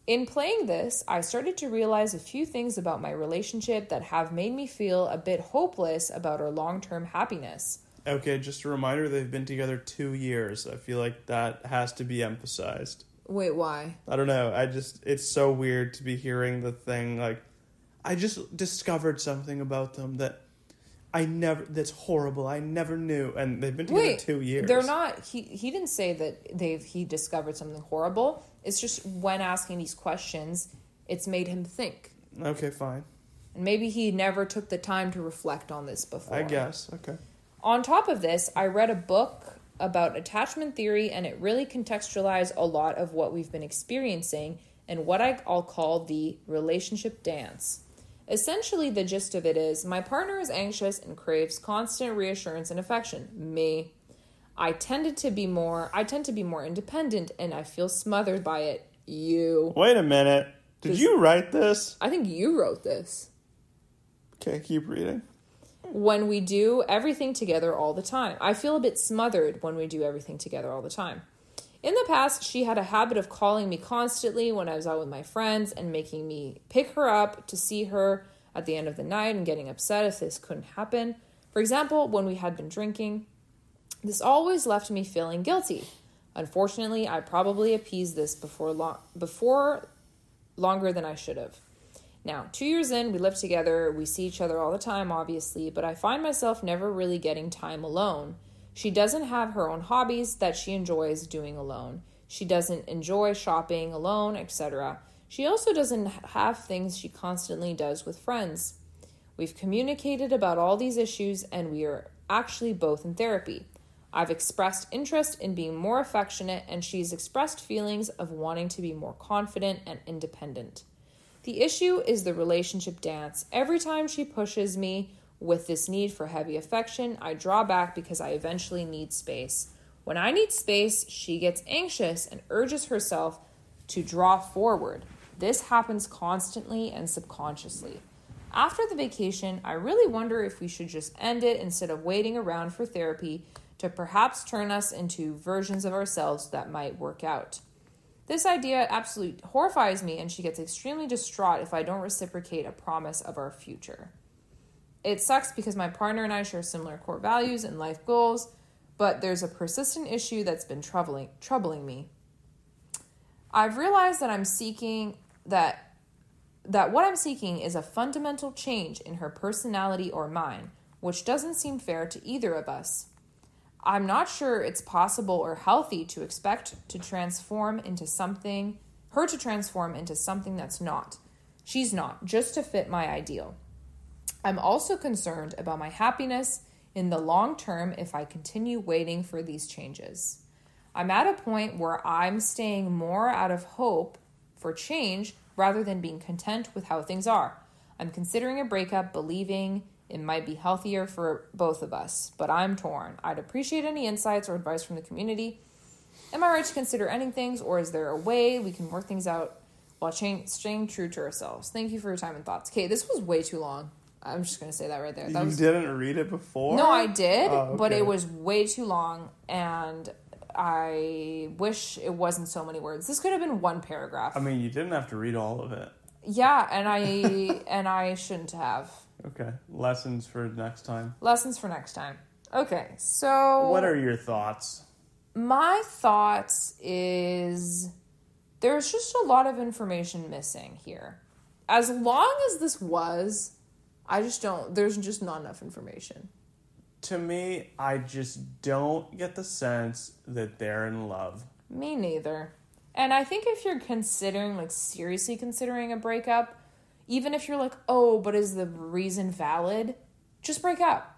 In playing this, I started to realize a few things about my relationship that have made me feel a bit hopeless about our long-term happiness. Okay, just a reminder they've been together two years. I feel like that has to be emphasized. Wait, why? I don't know. I just, it's so weird to be hearing the thing like, I just discovered something about them that I never, that's horrible. I never knew. And they've been together Wait, two years. They're not. He he didn't say that they've he discovered something horrible. It's just when asking these questions, it's made him think, Okay, fine. and maybe he never took the time to reflect on this before. I guess. Okay. On top of this, I read a book about attachment theory, and it really contextualized a lot of what we've been experiencing and what I- I'll call the relationship dance. Essentially, the gist of it is my partner is anxious and craves constant reassurance and affection. Me. I tended to be more I tend to be more independent and I feel smothered by it. You. Wait a minute. Did you write this? I think you wrote this. Okay, keep reading. when we do everything together all the time. I feel a bit smothered when we do everything together all the time. In the past, she had a habit of calling me constantly when I was out with my friends and making me pick her up to see her at the end of the night and getting upset if this couldn't happen. For example, when we had been drinking, this always left me feeling guilty. Unfortunately, I probably appeased this before long before longer than I should have. Now, two years in, we live together. We see each other all the time, obviously, but I find myself never really getting time alone. She doesn't have her own hobbies that she enjoys doing alone. She doesn't enjoy shopping alone, etc. She also doesn't have things she constantly does with friends. We've communicated about all these issues and we are actually both in therapy. I've expressed interest in being more affectionate, and she's expressed feelings of wanting to be more confident and independent. The issue is the relationship dance. Every time she pushes me with this need for heavy affection, I draw back because I eventually need space. When I need space, she gets anxious and urges herself to draw forward. This happens constantly and subconsciously. After the vacation, I really wonder if we should just end it instead of waiting around for therapy to perhaps turn us into versions of ourselves that might work out. This idea absolutely horrifies me, and she gets extremely distraught if I don't reciprocate a promise of our future. It sucks because my partner and I share similar core values and life goals, but there's a persistent issue that's been troubling troubling me. I've realized that I'm seeking that that what I'm seeking is a fundamental change in her personality or mine, which doesn't seem fair to either of us. I'm not sure it's possible or healthy to expect to transform into something, her to transform into something that's not. She's not, just to fit my ideal. I'm also concerned about my happiness in the long term if I continue waiting for these changes. I'm at a point where I'm staying more out of hope for change rather than being content with how things are. I'm considering a breakup, believing it might be healthier for both of us, but I'm torn. I'd appreciate any insights or advice from the community. Am I right to consider ending things, or is there a way we can work things out while staying true to ourselves? Thank you for your time and thoughts. Okay, this was way too long. I'm just going to say that right there. That you was didn't read it before? no, I did, Oh, but it was way too long, and I wish it wasn't so many words. This could have been one paragraph. I mean, you didn't have to read all of it. yeah, and I and I shouldn't have. Okay. Lessons for next time. Lessons for next time. Okay, so What are your thoughts? my thoughts is there's just a lot of information missing here. As long as this was, I just don't. There's just not enough information. To me, I just don't get the sense that they're in love. Me neither. And I think if you're considering, like, seriously considering a breakup, even if you're like, oh, but is the reason valid? Just break up.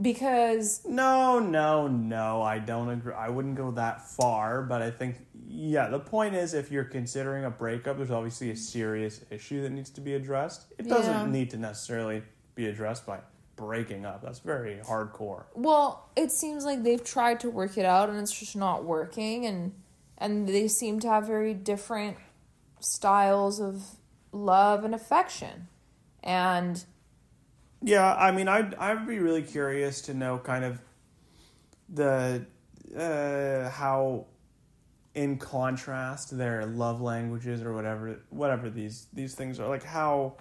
Because, No, no, no. I don't agree. I wouldn't go that far, but I think, yeah, the point is if you're considering a breakup, there's obviously a serious issue that needs to be addressed. It doesn't Yeah. need to necessarily be addressed by breaking up. That's very hardcore. Well, it seems like they've tried to work it out and it's just not working and and they seem to have very different styles of love and affection. And Yeah, I mean, I'd I'd be really curious to know kind of the uh, how in contrast their love languages or whatever whatever these these things are like how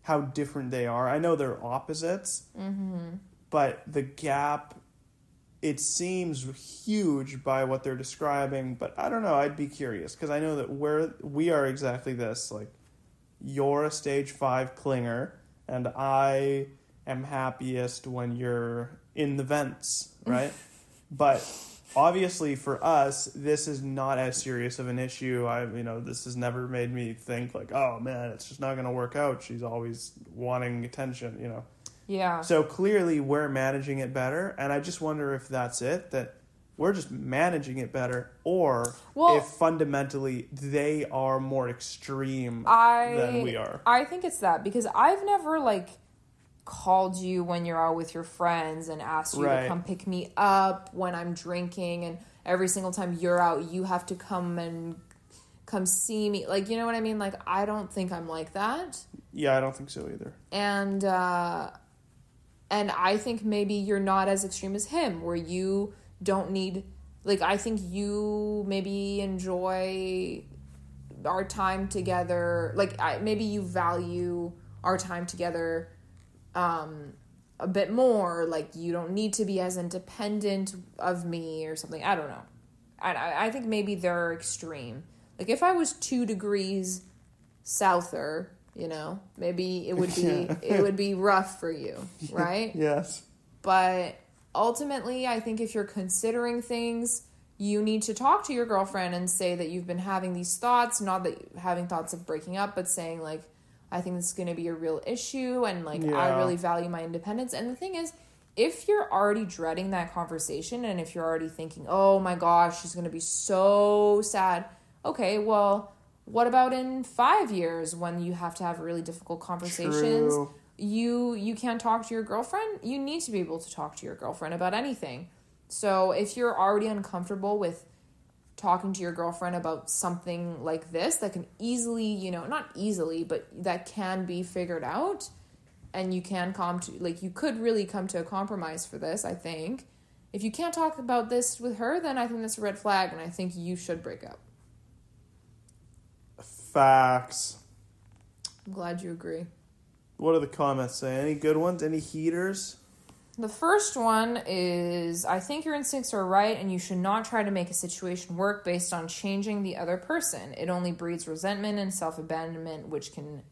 how different they are. I know they're opposites, mm-hmm. but the gap it seems huge by what they're describing. But I don't know. I'd be curious because I know that we're we are exactly this. Like you're a stage five clinger, and I am happiest when you're in the vents, right? but obviously for us this is not as serious of an issue. I you know this has never made me think like oh man it's just not going to work out. She's always wanting attention you know? Yeah. so clearly we're managing it better and i just wonder if that's it that we're just managing it better or Well- if fundamentally they are more extreme I than we are. I think it's that because I've never like called you when you're out with your friends and asked you Right. to come pick me up when I'm drinking and every single time you're out you have to come and come see me. Like you know what I mean? Like I don't think I'm like that. Yeah i don't think so either. And uh and I think maybe you're not as extreme as him where you don't need like I think you maybe enjoy our time together. Like I, maybe you value our time together um a bit more like you don't need to be as independent of me or something. I don't know. I i think maybe they're extreme. Like if i was 2 degrees souther you know maybe it would be Yeah. it would be rough for you right? Yes. But ultimately, I think if you're considering things, you need to talk to your girlfriend and say that you've been having these thoughts, not that having thoughts of breaking up, but saying like, I think this is going to be a real issue and like I really value my independence. And the thing is, if you're already dreading that conversation and if you're already thinking, "Oh my gosh, she's going to be so sad." Okay, well, what about in 5 years when you have to have really difficult conversations? True. you you can't talk to your girlfriend you need to be able to talk to your girlfriend about anything so if you're already uncomfortable with talking to your girlfriend about something like this that can easily you know not easily but that can be figured out and you can come to like you could really come to a compromise for this i think. If you can't talk about this with her then i think that's a red flag and i think you should break up. Facts. I'm glad you agree. What are the comments say? Any good ones? Any heaters The first one is I think your instincts are right and you should not try to make a situation work based on changing the other person. It only breeds resentment and self abandonment, which can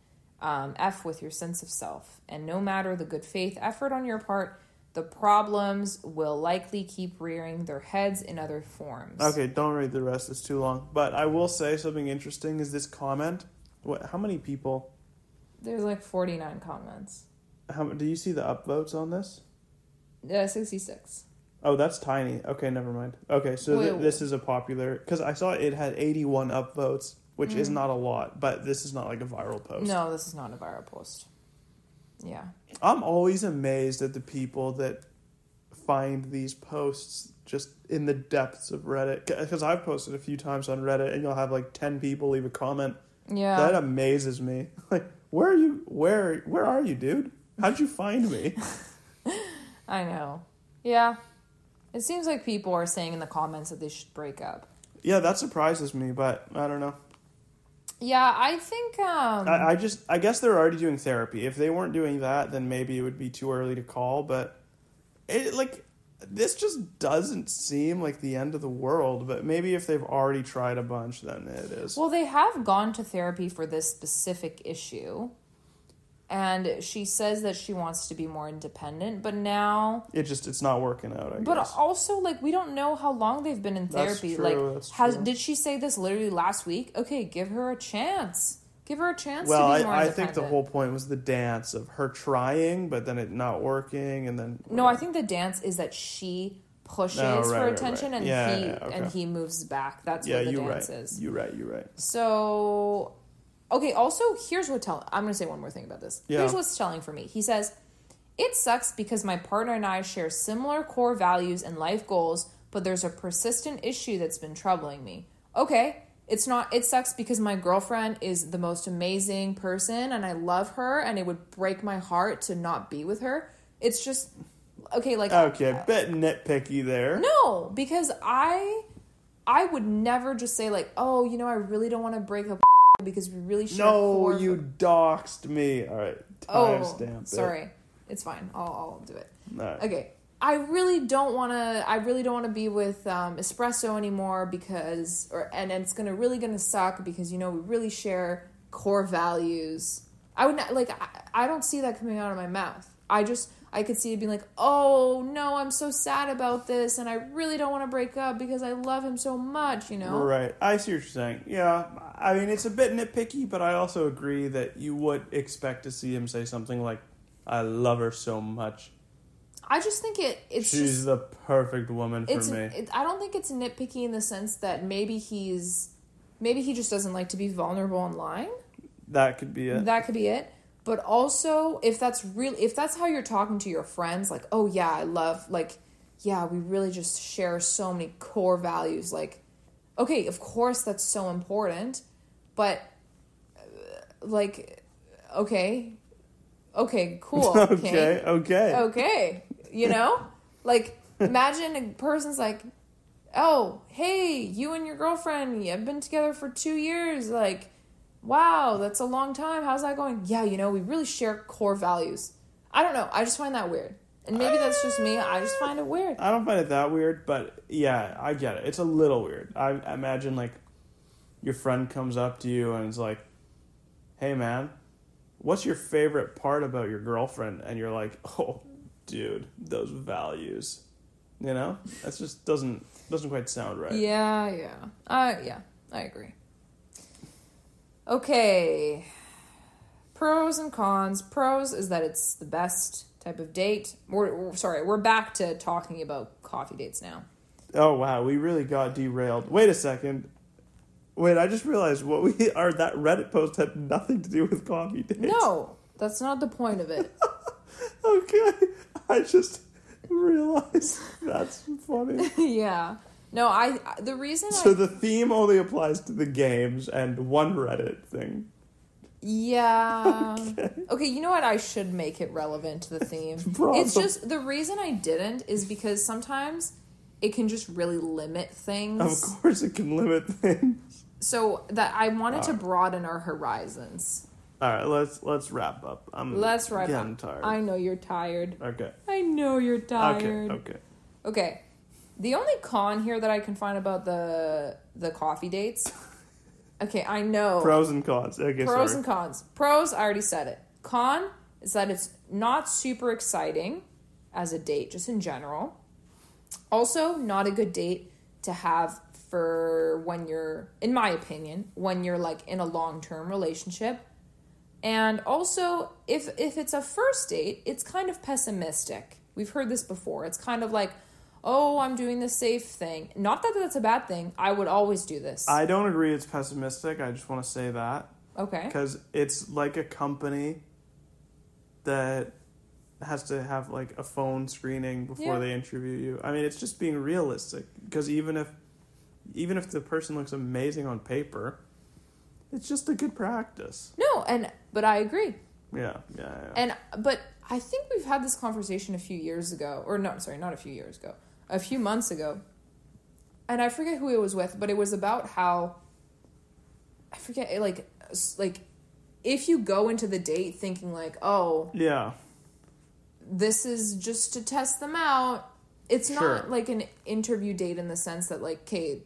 um, F with your sense of self. And no matter the good faith effort on your part, the problems will likely keep rearing their heads in other forms. Okay, don't read the rest. It's too long. But I will say something interesting is this comment. What? How many people? There's like 49 comments. How do you see the upvotes on this? Uh, 66. Oh, that's tiny. Okay, never mind. Okay, so th- Wait, this is a popular because I saw it had 81 upvotes, which is Mm. not a lot, but this is not like a viral post. No, this is not a viral post. Yeah. I'm always amazed at the people that find these posts just in the depths of Reddit because I've posted a few times on Reddit and you'll have like 10 people leave a comment. Yeah. That amazes me. Like, where are you? Where where are you, dude? How'd you find me? I know. Yeah. It seems like people are saying in the comments that they should break up. yeah, that surprises me, but I don't know. Yeah, I think um I, I just I guess they're already doing therapy. If they weren't doing that, then maybe it would be too early to call. But it like this just doesn't seem like the end of the world. But maybe if they've already tried a bunch, then it is. well they have gone to therapy for this specific issue. And she says that she wants to be more independent, but now it just it's not working out. I but guess. also like we don't know how long they've been in therapy. true, like has true. did she say this literally last week? Okay, give her a chance. Give her a chance well, to be more I, I think the whole point was the dance of her trying, but then it not working, and then No, I think the dance is that she pushes Oh, right, for right, attention and Yeah, he yeah, okay. and he moves back. That's yeah, what the dance right, is. you right, you right. So, okay. Also, here's what tell. I'm going to say one more thing about this. Yeah. Here's what's telling for me. He says, It sucks because my partner and I share similar core values and life goals, but there's a persistent issue that's been troubling me. Okay, it's not it sucks because my girlfriend is the most amazing person and I love her and it would break my heart to not be with her. It's just okay, like Okay, uh, a bit nitpicky there. no, because I I would never just say like, "Oh, you know, I really don't want to break up because we really share No, you doxed me. All right, Oh, timestamp it. sorry. It's fine. I'll, I'll do it. Right. Okay. I really don't want to. I really don't want to be with um, espresso anymore because, or and it's gonna really gonna suck because you know we really share core values. I would not like. I, I don't see that coming out of my mouth. I just I could see it being like, oh no, I'm so sad about this, and I really don't want to break up because I love him so much. You know. Right. I see what you're saying. Yeah. I mean, it's a bit nitpicky, but I also agree that you would expect to see him say something like, I love her so much. I just think it. It's She's just. the perfect woman for me. it, I don't think it's nitpicky in the sense that maybe he's maybe he just doesn't like to be vulnerable online. that could be it. That could be it. But also, if that's real, if that's how you're talking to your friends, like, oh yeah, I love, like, yeah, we really just share so many core values. Like, okay, of course that's so important, but uh, like, okay, okay, cool, okay. Okay. okay. You know? Like imagine a person's like oh hey you and your girlfriend you've been together for two years like wow that's a long time. How's that going? Yeah you know we really share core values. I don't know. I just find that weird. And maybe that's just me. I just find it weird. I don't find it that weird, but yeah, I get it. It's a little weird. I imagine like your friend comes up to you and is like, "Hey man, what's your favorite part about your girlfriend?" And you're like, "Oh, dude, those values." You know? That just doesn't doesn't quite sound right. yeah yeah uh yeah i agree okay pros and cons pros is that it's the best type of date we're sorry we're back to talking about coffee dates now Oh wow, we really got derailed. Wait a second. Wait, I just realized what we are that Reddit post had nothing to do with coffee dates. no that's not the point of it Okay. I just realized that's funny. yeah no i the reason So I, the theme only applies to the games and one Reddit thing. yeah okay. you know what i should make it relevant to the theme it's just the reason i didn't is because sometimes it can just really limit things Of course, it can limit things. So that i wanted to broaden our horizons All right, let's let's wrap up. I'm let's wrap getting up tired. i know you're tired okay. i know you're tired Okay. Okay. Okay. The only con here that I can find about the the coffee dates. Okay, I know. Pros and cons. Okay. Pros sorry. and cons. Pros, I already said it. Con is that it's not super exciting as a date, just in general. Also, not a good date to have for when you're, in my opinion, when you're like in a long term relationship. And also, if if it's a first date, it's kind of pessimistic. We've heard this before. It's kind of like, oh, I'm doing the safe thing. Not that that's a bad thing. I would always do this. I don't agree. It's pessimistic. I just want to say that. okay. because it's like a company that has to have like a phone screening before Yeah. they interview you. I mean, it's just being realistic because even if even if the person looks amazing on paper, it's just a good practice. No, and but I agree. Yeah, yeah, yeah. And but I think we've had this conversation a few years ago, or no, sorry, not a few years ago, a few months ago. And I forget who it was with, but it was about how I forget like like if you go into the date thinking like, "Oh, yeah, this is just to test them out." It's Sure. not like an interview date in the sense that like, okay,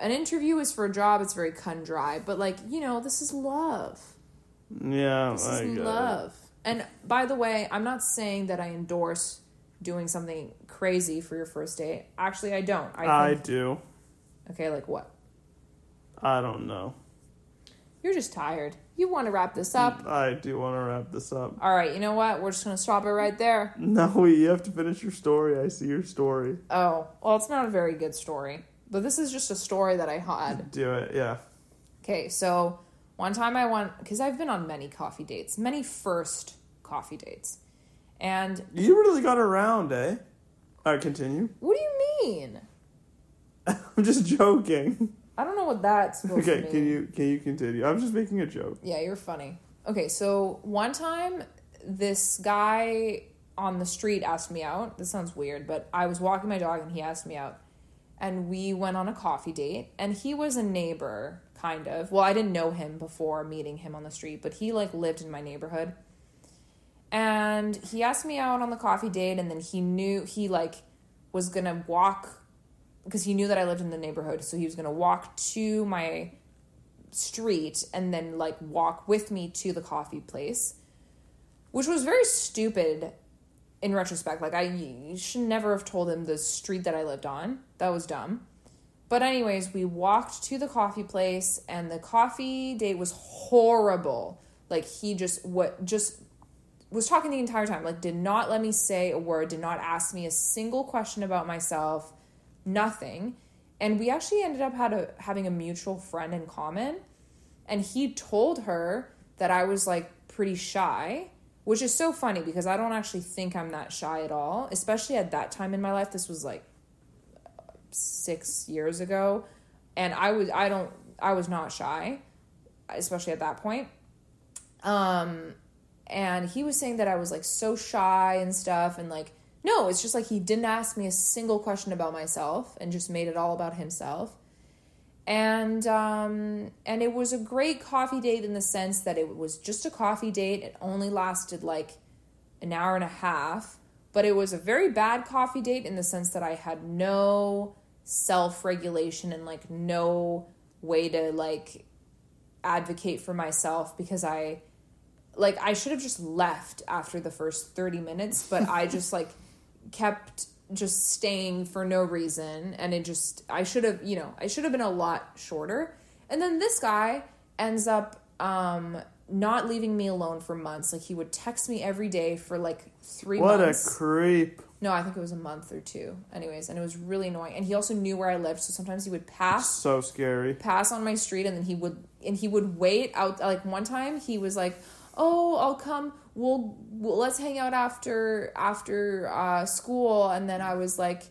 an interview is for a job, it's very cut and dry, but like, you know, this is love. yeah. This I is get it. love. And by the way, I'm not saying that I endorse doing something crazy for your first date. Actually, I don't. I I do. okay, like what? I don't know. You're just tired. You want to wrap this up? I do want to wrap this up. All right, you know what? We're just going to stop it right there. No, you have to finish your story. I see your story. Oh, well, it's not a very good story, but this is just a story that I had. Do it. Yeah. Okay, so one time I went because I've been on many coffee dates, many first coffee dates, And You really got around, eh? All right, continue. what do you mean? I'm just joking. I don't know what that's supposed to Okay, can you can you continue? I'm just making a joke. Yeah, you're funny. Okay, so one time this guy on the street asked me out. This sounds weird, but I was walking my dog and he asked me out. And we went on a coffee date and he was a neighbor kind of. Well, I didn't know him before meeting him on the street, but he like lived in my neighborhood. And he asked me out on the coffee date and then he knew he like was to walk because he knew that I lived in the neighborhood, so he was to walk to my street and then like walk with me to the coffee place, which was very stupid in retrospect. Like I should never have told him the street that I lived on. That was dumb. But anyways, we walked to the coffee place and the coffee date was horrible. Like he just what just was talking the entire time. Like did not let me say a word, did not ask me a single question about myself, nothing. And we actually ended up had a, having a mutual friend in common and he told her that I was like pretty shy, which is so funny because I don't actually think I'm that shy at all, especially at that time in my life. This was like 6 years ago, and I was I don't I was not shy, especially at that point. Um and he was saying that I was like so shy and stuff and like no, it's just like he didn't ask me a single question about myself and just made it all about himself and um, and it was a great coffee date in the sense that it was just a coffee date. It only lasted like an hour and a half, but it was a very bad coffee date in the sense that I had no self regulation and like no way to like advocate for myself because I like I should have just left after the first 30 minutes, but I just like kept just staying for no reason and it just I should have, you know, I should have been a lot shorter. And then this guy ends up um not leaving me alone for months. Like he would text me every day for like 3 What months. a creep. no, I think it was a month or two. Anyways, and it was really annoying. And he also knew where I lived, so sometimes he would pass So scary. pass on my street and then he would and he would wait out like one time he was like oh i'll come we'll, we'll let's hang out after after uh, school and then i was like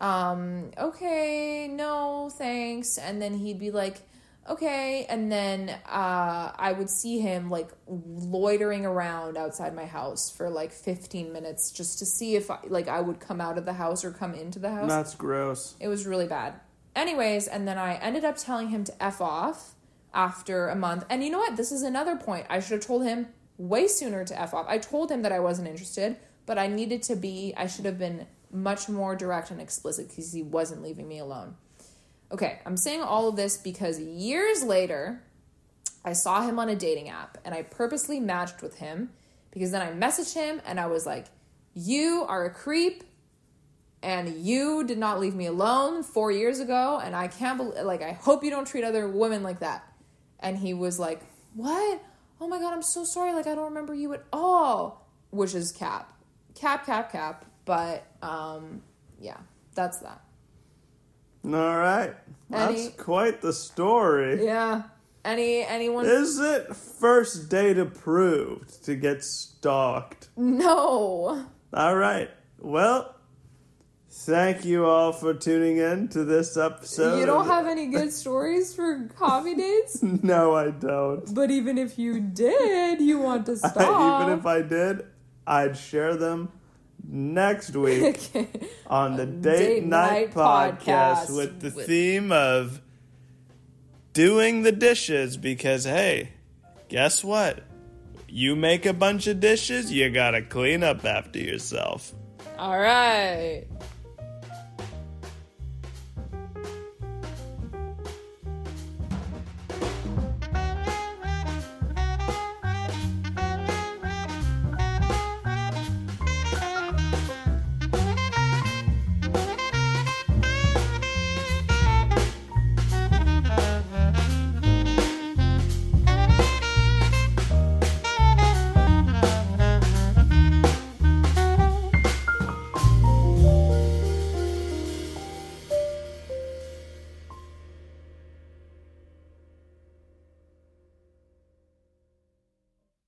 um okay no thanks and then he'd be like okay and then uh i would see him like loitering around outside my house for like 15 minutes just to see if I, like i would come out of the house or come into the house That's gross. it was really bad. Anyways, and then I ended up telling him to F off after a month. And you know what? This is another point. I should have told him way sooner to F off. I told him that I wasn't interested, but I needed to be, I should have been much more direct and explicit because he wasn't leaving me alone. Okay, I'm saying all of this because years later, I saw him on a dating app and I purposely matched with him because then I messaged him and I was like, You are a creep and you did not leave me alone four years ago and i can't believe like i hope you don't treat other women like that and he was like what oh my god i'm so sorry like i don't remember you at all which is cap cap cap cap but um yeah that's that All right. That's Any- quite the story. yeah any anyone Is it first date approved to get stalked? no All right. Well, thank you all for tuning in to this episode. you don't have any good stories for coffee dates No, I don't. but even if you did you want to stop Even if I did, I'd share them next week okay. on the Date, Date Night, Night podcast, Podcast with the with- theme of doing the dishes because hey, guess what? You make a bunch of dishes, you gotta clean up after yourself. All right.